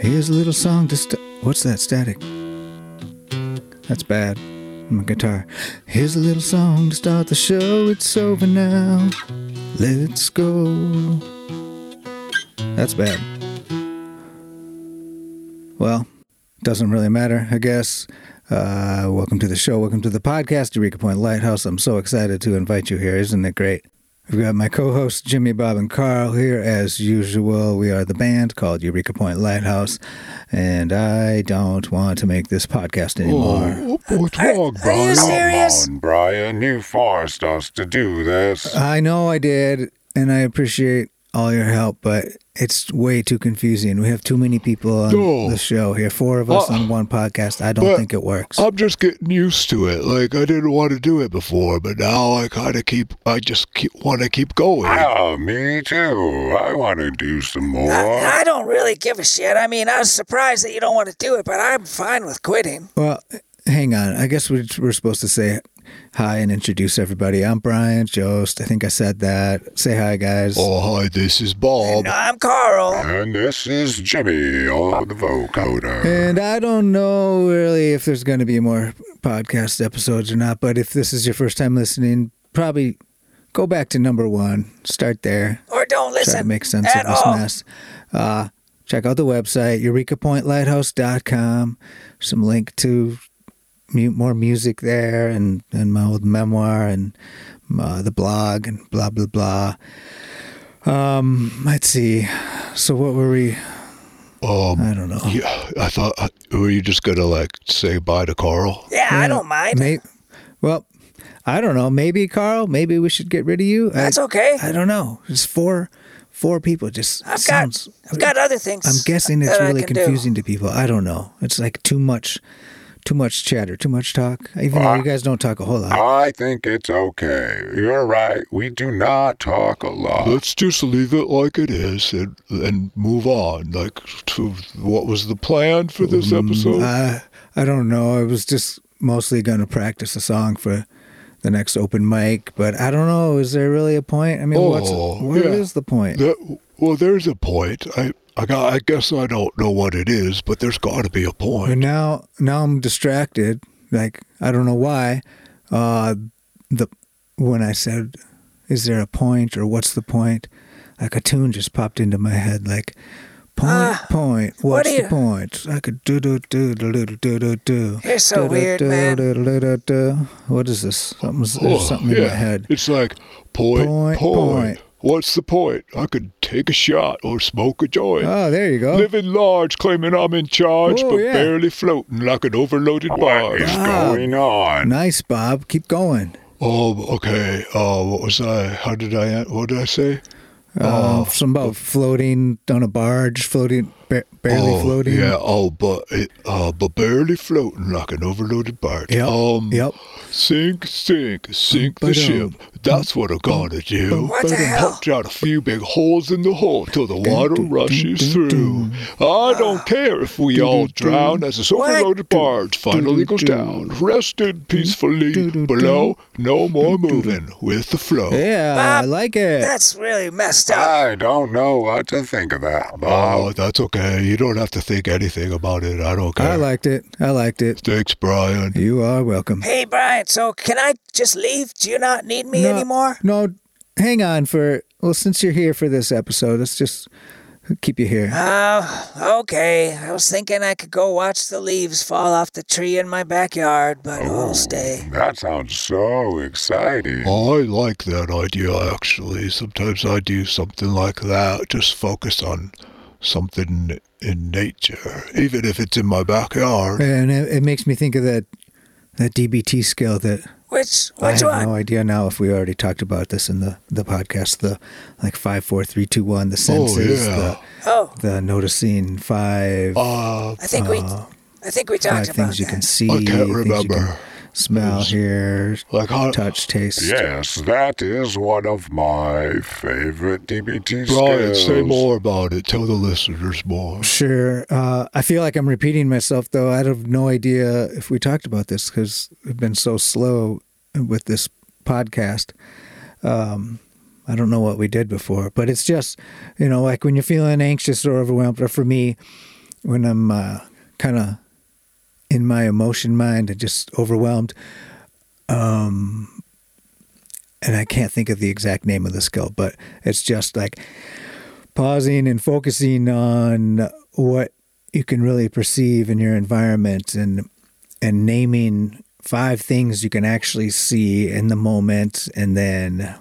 Here's a little song to st- What's that static? That's bad. My guitar. Here's a little song to start the show. It's over now. Let's go. That's bad. Well, doesn't really matter, I guess. Uh, welcome to the show. Welcome to the podcast, Eureka Point Lighthouse. I'm so excited to invite you here. Isn't it great? We've got my co hosts, Jimmy, Bob, and Carl here as usual. We are the band called Eureka Point Lighthouse, and I don't want to make this podcast anymore. Oh, what's wrong, Are Brian? you serious? Come on, Brian. You forced us to do this. I know I did, and I appreciate all your help, but it's way too confusing. We have too many people on No. the show here. Four of us Uh, on one podcast. I don't think it works. I'm just getting used to it. Like I didn't want to do it before, but now I kind of keep. I just keep, want to keep going. Yeah, me too. I want to do some more. I, I don't really give a shit. I mean, I was surprised that you don't want to do it, but I'm fine with quitting. Well, hang on. I guess we're, we're supposed to say hi and introduce everybody. I'm Brian Jost. I think I said that. Say hi, guys. Oh hi, this is Bob. No, I'm Carl. And this is Jimmy on the vocoder. And I don't know really if there's going to be more podcast episodes or not, but if this is your first time listening, probably go back to number one. Start there. Or don't Try to listen make sense at of this all. mess. Uh, check out the website, eurekapointlighthouse.com. Some link to mu- more music there and, and my old memoir and uh, the blog and blah, blah, blah. Um, let's see. So what were we? Um, I don't know. yeah, I thought. uh, Were you just gonna like say bye to Carl? Yeah, I don't mind. May, well, I don't know. Maybe Carl. Maybe we should get rid of you. That's I, okay. I don't know. It's four, four people. Just I've sounds. got I've got other things. I'm guessing it's really can do. confusing to people. I don't know. It's like too much, too much chatter, too much talk. Even though you guys don't talk a whole lot. I think it's okay. You're right. We do not talk a lot. Let's just leave it like it is and and move on. Like to what was the plan for this um, episode? I I don't know. I was just mostly going to practice a song for the next open mic, but I don't know. Is there really a point? I mean, what's Oh, what is yeah. the point? That, well, there's a point. I I got. I guess I don't know what it is, but there's got to be a But point. now now I'm distracted. Like I don't know why. Uh, the when I said, "Is there a point?" or "What's the point?" Like a tune just popped into my head. Like point Ah, point. What's do the you- point? I could do do do do do do do do. You're so weird, man. What is this? Something's, there's Oh, something in my head. It's like point, Point, point, point. What's the point? I could take a shot or smoke a joint. Oh, there you go. Living large, claiming I'm in charge, Oh, but yeah. barely floating like an overloaded barge. is Wow. going on? Nice, Bob. Keep going. Oh, okay. Uh, what was I? How did I? What did I say? Uh, some about floating on a barge, floating, ba- barely oh, floating. Yeah. Oh, but it, uh, but barely floating like an overloaded barge. Yep. Um. Yep. Sink, sink, sink the Ba-dum. ship. That's what I'm gonna do. What the hell? Punch out a few big holes in the hull till the water rushes through. I don't care if we all drown as this overloaded barge finally goes down. Rested peacefully dun, dun, below, no more dun, dun. moving with the flow. Yeah, Bob, I like it. That's really messed up. I don't know what to think of that, Oh, that's okay. You don't have to think anything about it. I don't care. I liked it. I liked it. Thanks, Brian. You are welcome. Hey, Brian. So can I just leave? Do you not need me No. Anymore? No, hang on for. Well, since you're here for this episode, let's just keep you here. Oh, okay. I was thinking I could go watch the leaves fall off the tree in my backyard, but I'll oh, stay. That sounds so exciting. I like that idea actually. Sometimes I do something like that, just focus on something in nature, even if it's in my backyard. And it, it makes me think of that that DBT skill that Which which I have one? no idea now if we already talked about this in the the podcast. The like five, four, three, two, one. The senses. Oh, yeah. Oh, The the noticing five. Uh, I think we uh, I think we five talked about things you can see. I can't things you remember. Can smell, hear, Like how, touch, taste. Yes, that is one of my favorite DBT Brian, skills. say more about it. Tell the listeners more. Sure. Uh, I feel like I'm repeating myself, though. I have no idea if we talked about this because we've been so slow with this podcast. Um, I don't know what we did before, but it's just, you know, like when you're feeling anxious or overwhelmed, or for me, when I'm uh, kind of in my emotion mind and just overwhelmed. Um, and I can't think of the exact name of the skill, but it's just like pausing and focusing on what you can really perceive in your environment and and naming five things you can actually see in the moment and then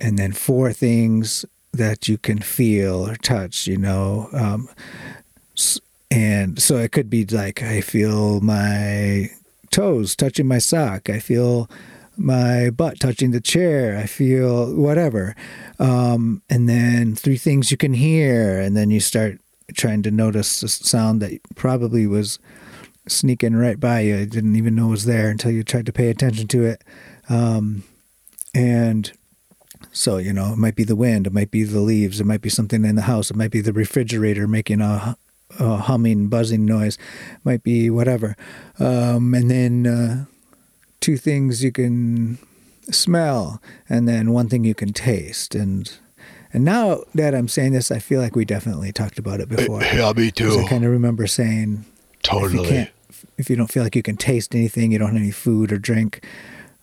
and then four things that you can feel or touch you know um, and so it could be like i feel my toes touching my sock. I feel my butt touching the chair. I feel whatever. Um, and then three things you can hear. And then you start trying to notice a sound that probably was sneaking right by you. I didn't even know was there until you tried to pay attention to it. Um, and so, you know, it might be the wind, it might be the leaves, it might be something in the house, it might be the refrigerator making a, a humming, buzzing noise, might be whatever. Um, and then uh, two things you can smell, and then one thing you can taste. And and now that I'm saying this, I feel like we definitely talked about it before. Yeah, me too. I kind of remember saying totally. if you if you don't feel like you can taste anything you don't have any food or drink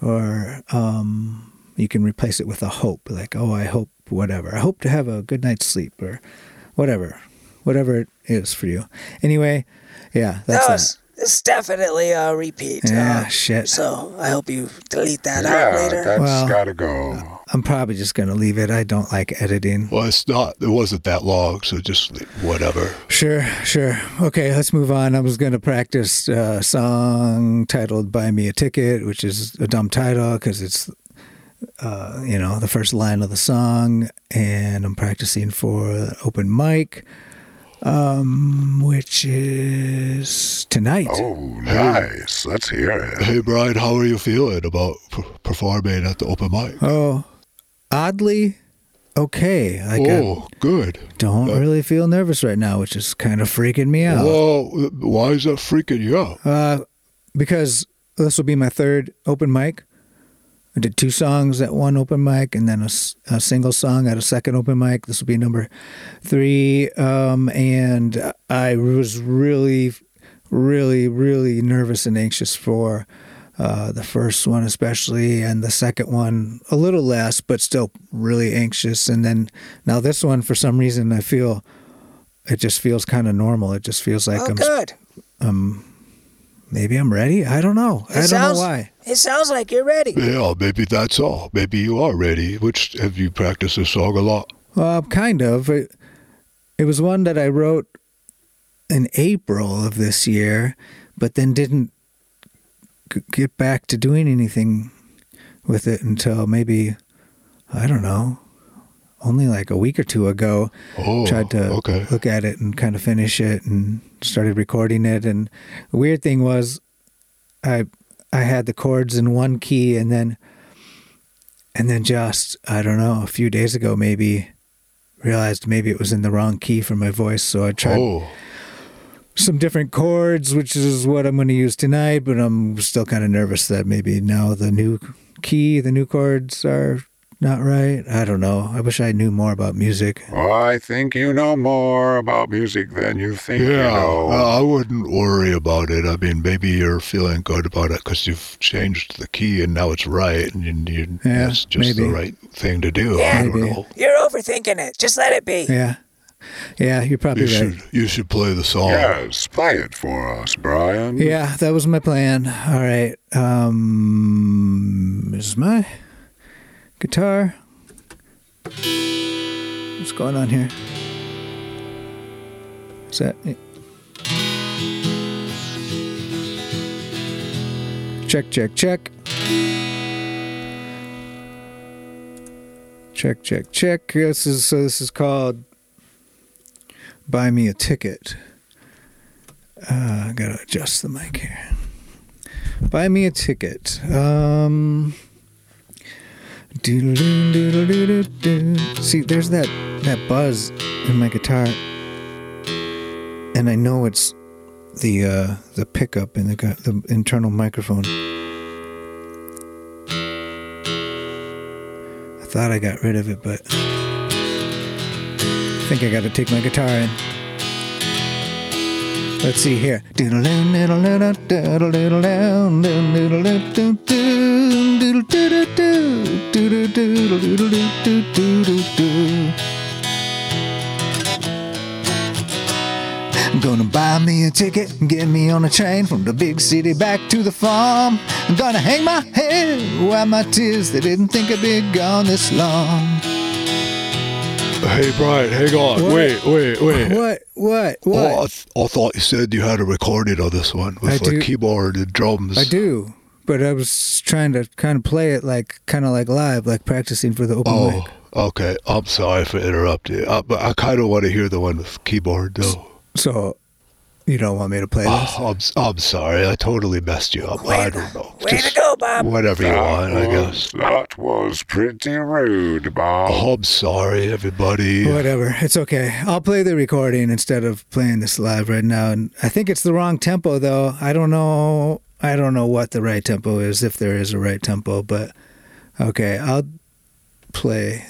or um, you can replace it with a hope like oh i hope whatever i hope to have a good night's sleep or whatever whatever it is for you anyway yeah that's that was this is definitely a repeat. Yeah, uh, shit. So I hope you delete that out Yeah, later. that's Well- gotta go. i'm probably just going to leave it i don't like editing Well, it's not. It wasn't that long, so just whatever. Sure, sure. Okay, let's move on. I was going to practice a song titled Buy Me a Ticket, which is a dumb title because it's, uh, you know, the first line of the song. And I'm practicing for open mic, um, which is tonight. Oh, nice. Let's hear it. Hey, Brian, how are you feeling about p- performing at the open mic? Oh, oddly, okay. Like I oh, good. don't really feel nervous right now, which is kind of freaking me out. Well, why is that freaking you out? Uh, because this will be my third open mic. I did two songs at one open mic and then a, a single song at a second open mic. This will be number three. Um, and I was really, really, really nervous and anxious for uh, the first one, especially, and the second one a little less, but still really anxious. And then now this one, for some reason, I feel it just feels kind of normal. It just feels like oh, I'm good. Maybe I'm ready. I don't know. I It don't sounds- know why. It sounds like you're ready. Yeah, maybe that's all. Maybe you are ready. Which have you practiced this song a lot? Well, kind of. It, it was one that I wrote in April of this year, but then didn't g- get back to doing anything with it until maybe I don't know, only like a week or two ago. Oh, tried to okay. look at it and kind of finish it and started recording it and the weird thing was i i had the chords in one key and then and then just i don't know a few days ago maybe realized maybe it was in the wrong key for my voice so i tried Oh, some different chords which is what i'm going to use tonight but i'm still kind of nervous that maybe now the new key the new chords are not right i don't know i wish i knew more about music I think you know more about music than you think you yeah. know. uh, I wouldn't worry about it. I mean, maybe you're feeling good about it because you've changed the key and now it's right, and you, you, Yeah, that's just the right thing to do. Yeah. I don't Maybe. know. You're overthinking it. Just let it be. yeah yeah you're probably You right should you should play the song. yes, play it for us, Brian. Yeah, that was my plan. All right. Um, this is my guitar. What's going on here? Is that it? Check, check, check. Check, check, check. This is so. This is called "Buy Me a Ticket." Uh, I gotta adjust the mic here. Buy me a ticket. Um. See, there's that that buzz in my guitar, and I know it's the uh, the pickup in the the internal microphone. I thought I got rid of it, but I think I got to take my guitar in. Let's see here. I'm gonna buy me a ticket and get me on a train from the big city back to the farm. I'm gonna hang my head, wipe my tears. They didn't think I'd be gone this long. Hey, Brian, hang on. What? Wait, wait, wait. What? What? What? Oh, I, th- I thought you said you had a recording of this one with I like do. keyboard and drums. I do, but I was trying to kind of play it like kind of like live, like practicing for the open Oh, mic. okay. I'm sorry for interrupting. Uh, but I kind of want to hear the one with keyboard, though. So you don't want me to play this? Oh, I'm, s- I'm sorry. I totally messed you up. I don't know. Way to Just go, Bob. whatever you That want, I guess. That was pretty rude, Bob. Oh, I'm sorry, everybody. Whatever. It's okay. I'll play the recording instead of playing this live right now. And I think it's the wrong tempo though. I don't know I don't know what the right tempo is, if there is a right tempo, but okay, I'll play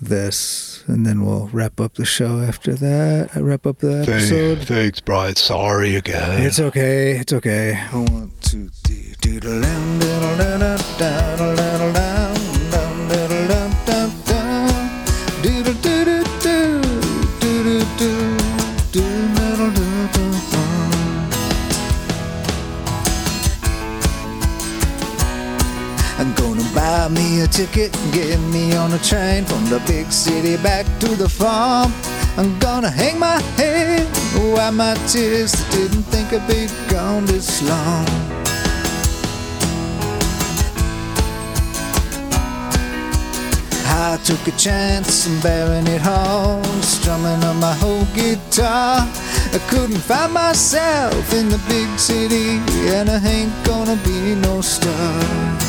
this and then we'll wrap up the show after that. I wrap up the Thank- episode. thanks, Brian. Sorry again. It's okay. It's okay. One, two, three. Ticket and get me on a train from the big city back to the farm. I'm gonna hang my head, wipe my tears. Didn't think I'd be gone this long. I took a chance on bearing it home, strumming on my whole guitar. I couldn't find myself in the big city, and I ain't gonna be no star.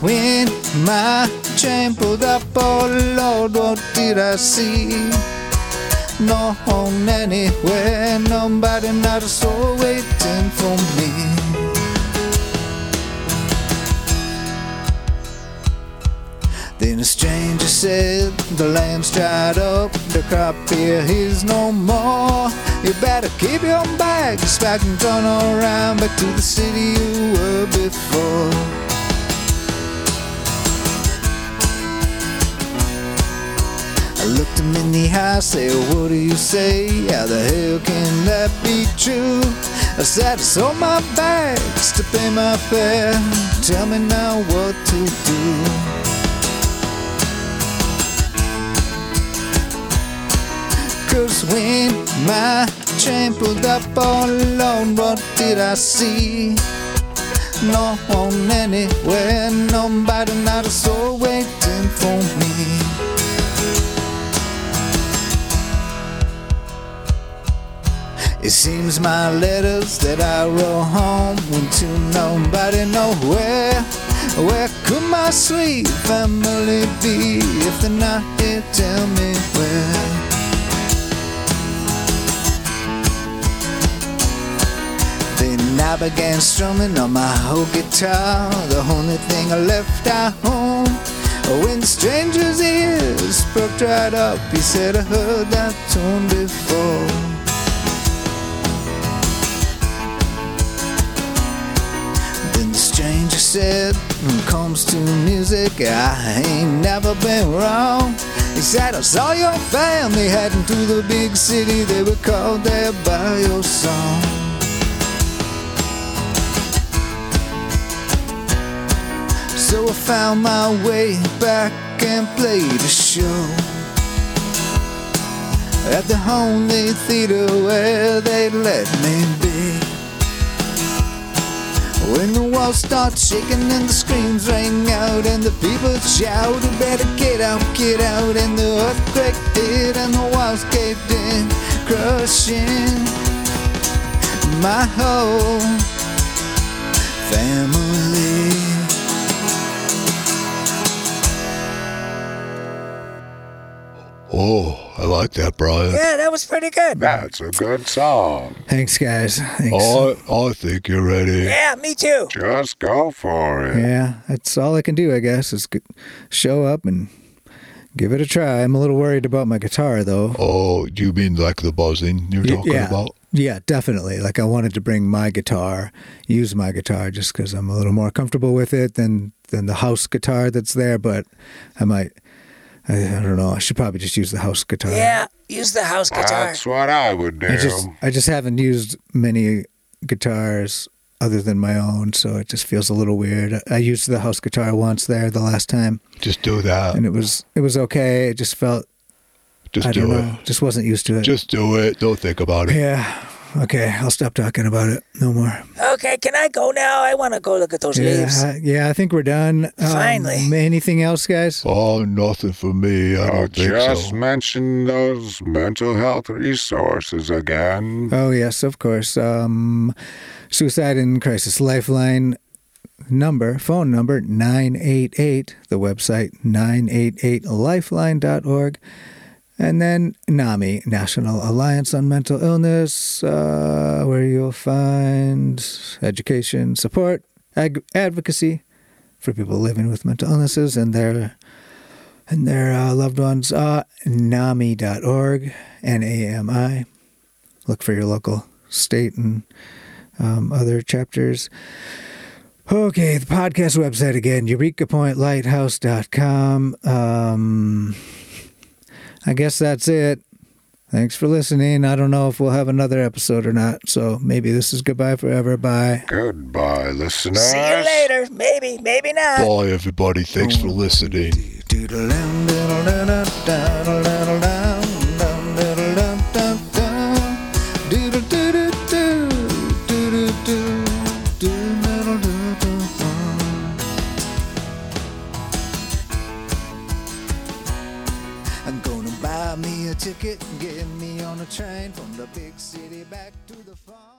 When my pulled up, oh Lord, what did I see? No home anywhere, nobody, not a soul waiting for me. Then a stranger said, The land's dried up, the crop here is no more. You better keep your bags packed and turn around back to the city you were before. I looked him in the eye, said, what do you say? How the hell can that be true? I said, I sold my bags to pay my fare. Tell me now what to do. Cause when my train pulled up all alone, what did I see? No one anywhere, nobody, not a soul waiting for me. It seems my letters that I wrote home went to nobody nowhere. Where could my sweet family be if they're not here? Tell me where. Then I began strumming on my whole guitar, the only thing I left at home. When stranger's ears perked right up, he said, I heard that tune before. Stranger said, when it comes to music, I ain't never been wrong. He said, I saw your family heading to the big city, they were called there by your song. So I found my way back and played a show at the only theater where they let me be. When the walls start shaking and the screams ring out and the people shout, "You better get out, get out!" And the earthquake hit and the walls caved in, crushing my whole family. Oh, I like that, Brian. Yeah, that was pretty good. That's a good song. Thanks, guys. Thanks. I, I think you're ready. Yeah, me too. Just go for it. Yeah, that's all I can do, I guess, is g- show up and Give it a try. I'm a little worried about my guitar though. Oh, do you mean like the buzzing you're Y- talking yeah. about? Yeah, definitely. Like I wanted to bring my guitar, use my guitar just because I'm a little more comfortable with it than than the house guitar that's there. But I might, I, I don't know. I should probably just use the house guitar. Yeah, use the house guitar. That's what I would do. I just I just haven't used many guitars other than my own, so it just feels a little weird. I used the house guitar once there the last time, Just do that. and it was it was okay. It just felt Just I do don't it. know, just wasn't used to it. Just do it. Don't think about it. yeah. Okay, I'll stop talking about it. No more. Okay, can I go now? I want to go look at those Yeah, leaves. I, yeah. I think we're done. Um, Finally. Anything else, guys? Oh, nothing for me. I don't think just so. mention those mental health resources again. Oh yes, of course. Um, Suicide and Crisis Lifeline number, phone number 988, the website 988lifeline.org. And then NAMI, National Alliance on Mental Illness, uh, where you'll find education, support, ag- advocacy for people living with mental illnesses and their and their uh, loved ones. Uh, NAMI.org, N-A-M-I. Look for your local state and um, other chapters. Okay, the podcast website again, eurekapointlighthouse.com. Um, I guess that's it. Thanks for listening. I don't know if we'll have another episode or not, so maybe this is goodbye forever. Bye. Goodbye, listeners. See you later. Maybe, maybe not. Bye, everybody. Thanks for listening. Ticket and get me on a train from the big city back to the farm.